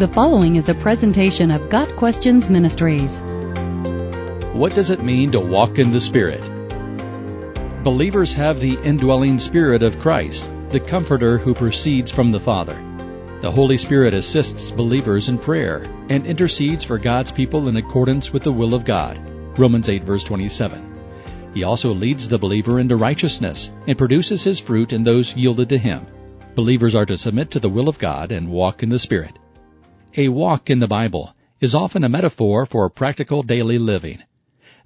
The following is a presentation of Got Questions Ministries. What does it mean to walk in the Spirit? Believers have the indwelling Spirit of Christ, the Comforter who proceeds from the Father. The Holy Spirit assists believers in prayer and intercedes for God's people in accordance with the will of God. Romans 8 verse 27. He also leads the believer into righteousness and produces his fruit in those yielded to him. Believers are to submit to the will of God and walk in the Spirit. A walk in the Bible is often a metaphor for practical daily living.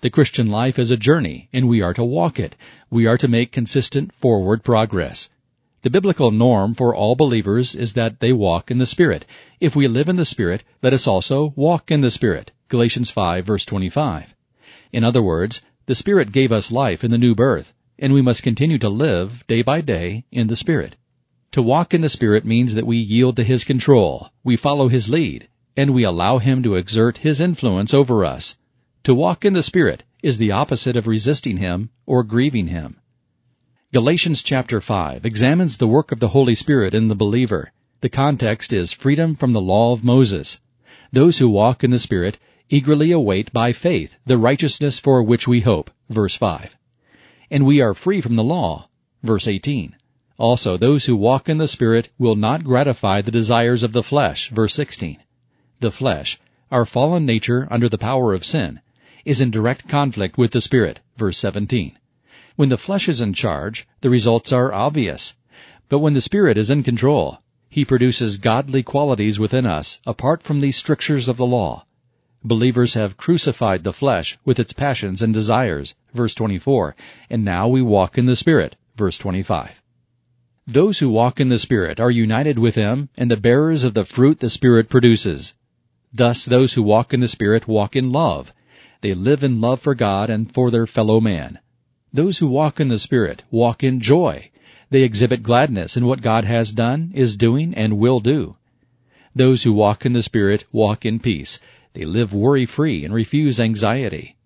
The Christian life is a journey, and we are to walk it. We are to make consistent forward progress. The biblical norm for all believers is that they walk in the Spirit. If we live in the Spirit, let us also walk in the Spirit. Galatians 5 verse 25. In other words, the Spirit gave us life in the new birth, and we must continue to live day by day in the Spirit. To walk in the Spirit means that we yield to His control, we follow His lead, and we allow Him to exert His influence over us. To walk in the Spirit is the opposite of resisting Him or grieving Him. Galatians chapter 5 examines the work of the Holy Spirit in the believer. The context is freedom from the law of Moses. Those who walk in the Spirit eagerly await by faith the righteousness for which we hope. Verse 5. And we are free from the law. Verse 18. Also, those who walk in the Spirit will not gratify the desires of the flesh. Verse 16. The flesh, our fallen nature under the power of sin, is in direct conflict with the Spirit. Verse 17. When the flesh is in charge, the results are obvious. But when the Spirit is in control, He produces godly qualities within us apart from these strictures of the law. Believers have crucified the flesh with its passions and desires. Verse 24. And now we walk in the Spirit. Verse 25. Those who walk in the Spirit are united with Him and the bearers of the fruit the Spirit produces. Thus those who walk in the Spirit walk in love. They live in love for God and for their fellow man. Those who walk in the Spirit walk in joy. They exhibit gladness in what God has done, is doing, and will do. Those who walk in the Spirit walk in peace. They live worry-free and refuse anxiety.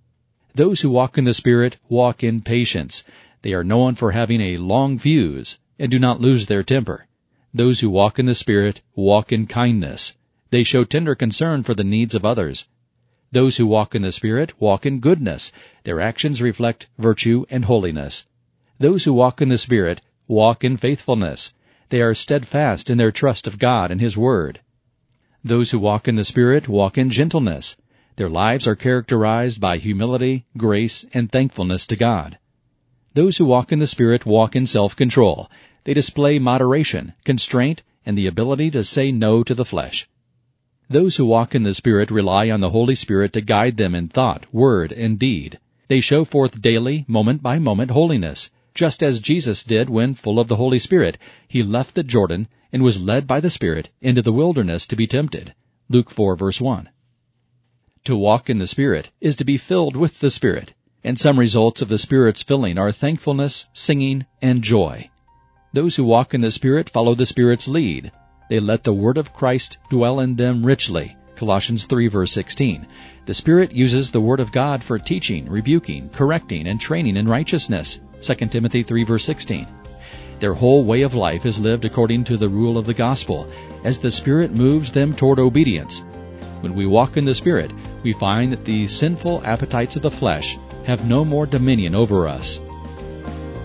Those who walk in the Spirit walk in patience. They are known for having a long fuse and do not lose their temper. Those who walk in the Spirit walk in kindness. They show tender concern for the needs of others. Those who walk in the Spirit walk in goodness. Their actions reflect virtue and holiness. Those who walk in the Spirit walk in faithfulness. They are steadfast in their trust of God and His Word. Those who walk in the Spirit walk in gentleness. Their lives are characterized by humility, grace, and thankfulness to God. Those who walk in the Spirit walk in self-control. They display moderation, constraint, and the ability to say no to the flesh. Those who walk in the Spirit rely on the Holy Spirit to guide them in thought, word, and deed. They show forth daily, moment by moment holiness, just as Jesus did when, full of the Holy Spirit, he left the Jordan and was led by the Spirit into the wilderness to be tempted. Luke 4 verse 1. To walk in the Spirit is to be filled with the Spirit, and some results of the Spirit's filling are thankfulness, singing, and joy. Those who walk in the Spirit follow the Spirit's lead. They let the Word of Christ dwell in them richly. Colossians 3 verse 16. The Spirit uses the Word of God for teaching, rebuking, correcting, and training in righteousness. 2 Timothy 3 verse 16. Their whole way of life is lived according to the rule of the gospel, as the Spirit moves them toward obedience. When we walk in the Spirit, we find that the sinful appetites of the flesh have no more dominion over us.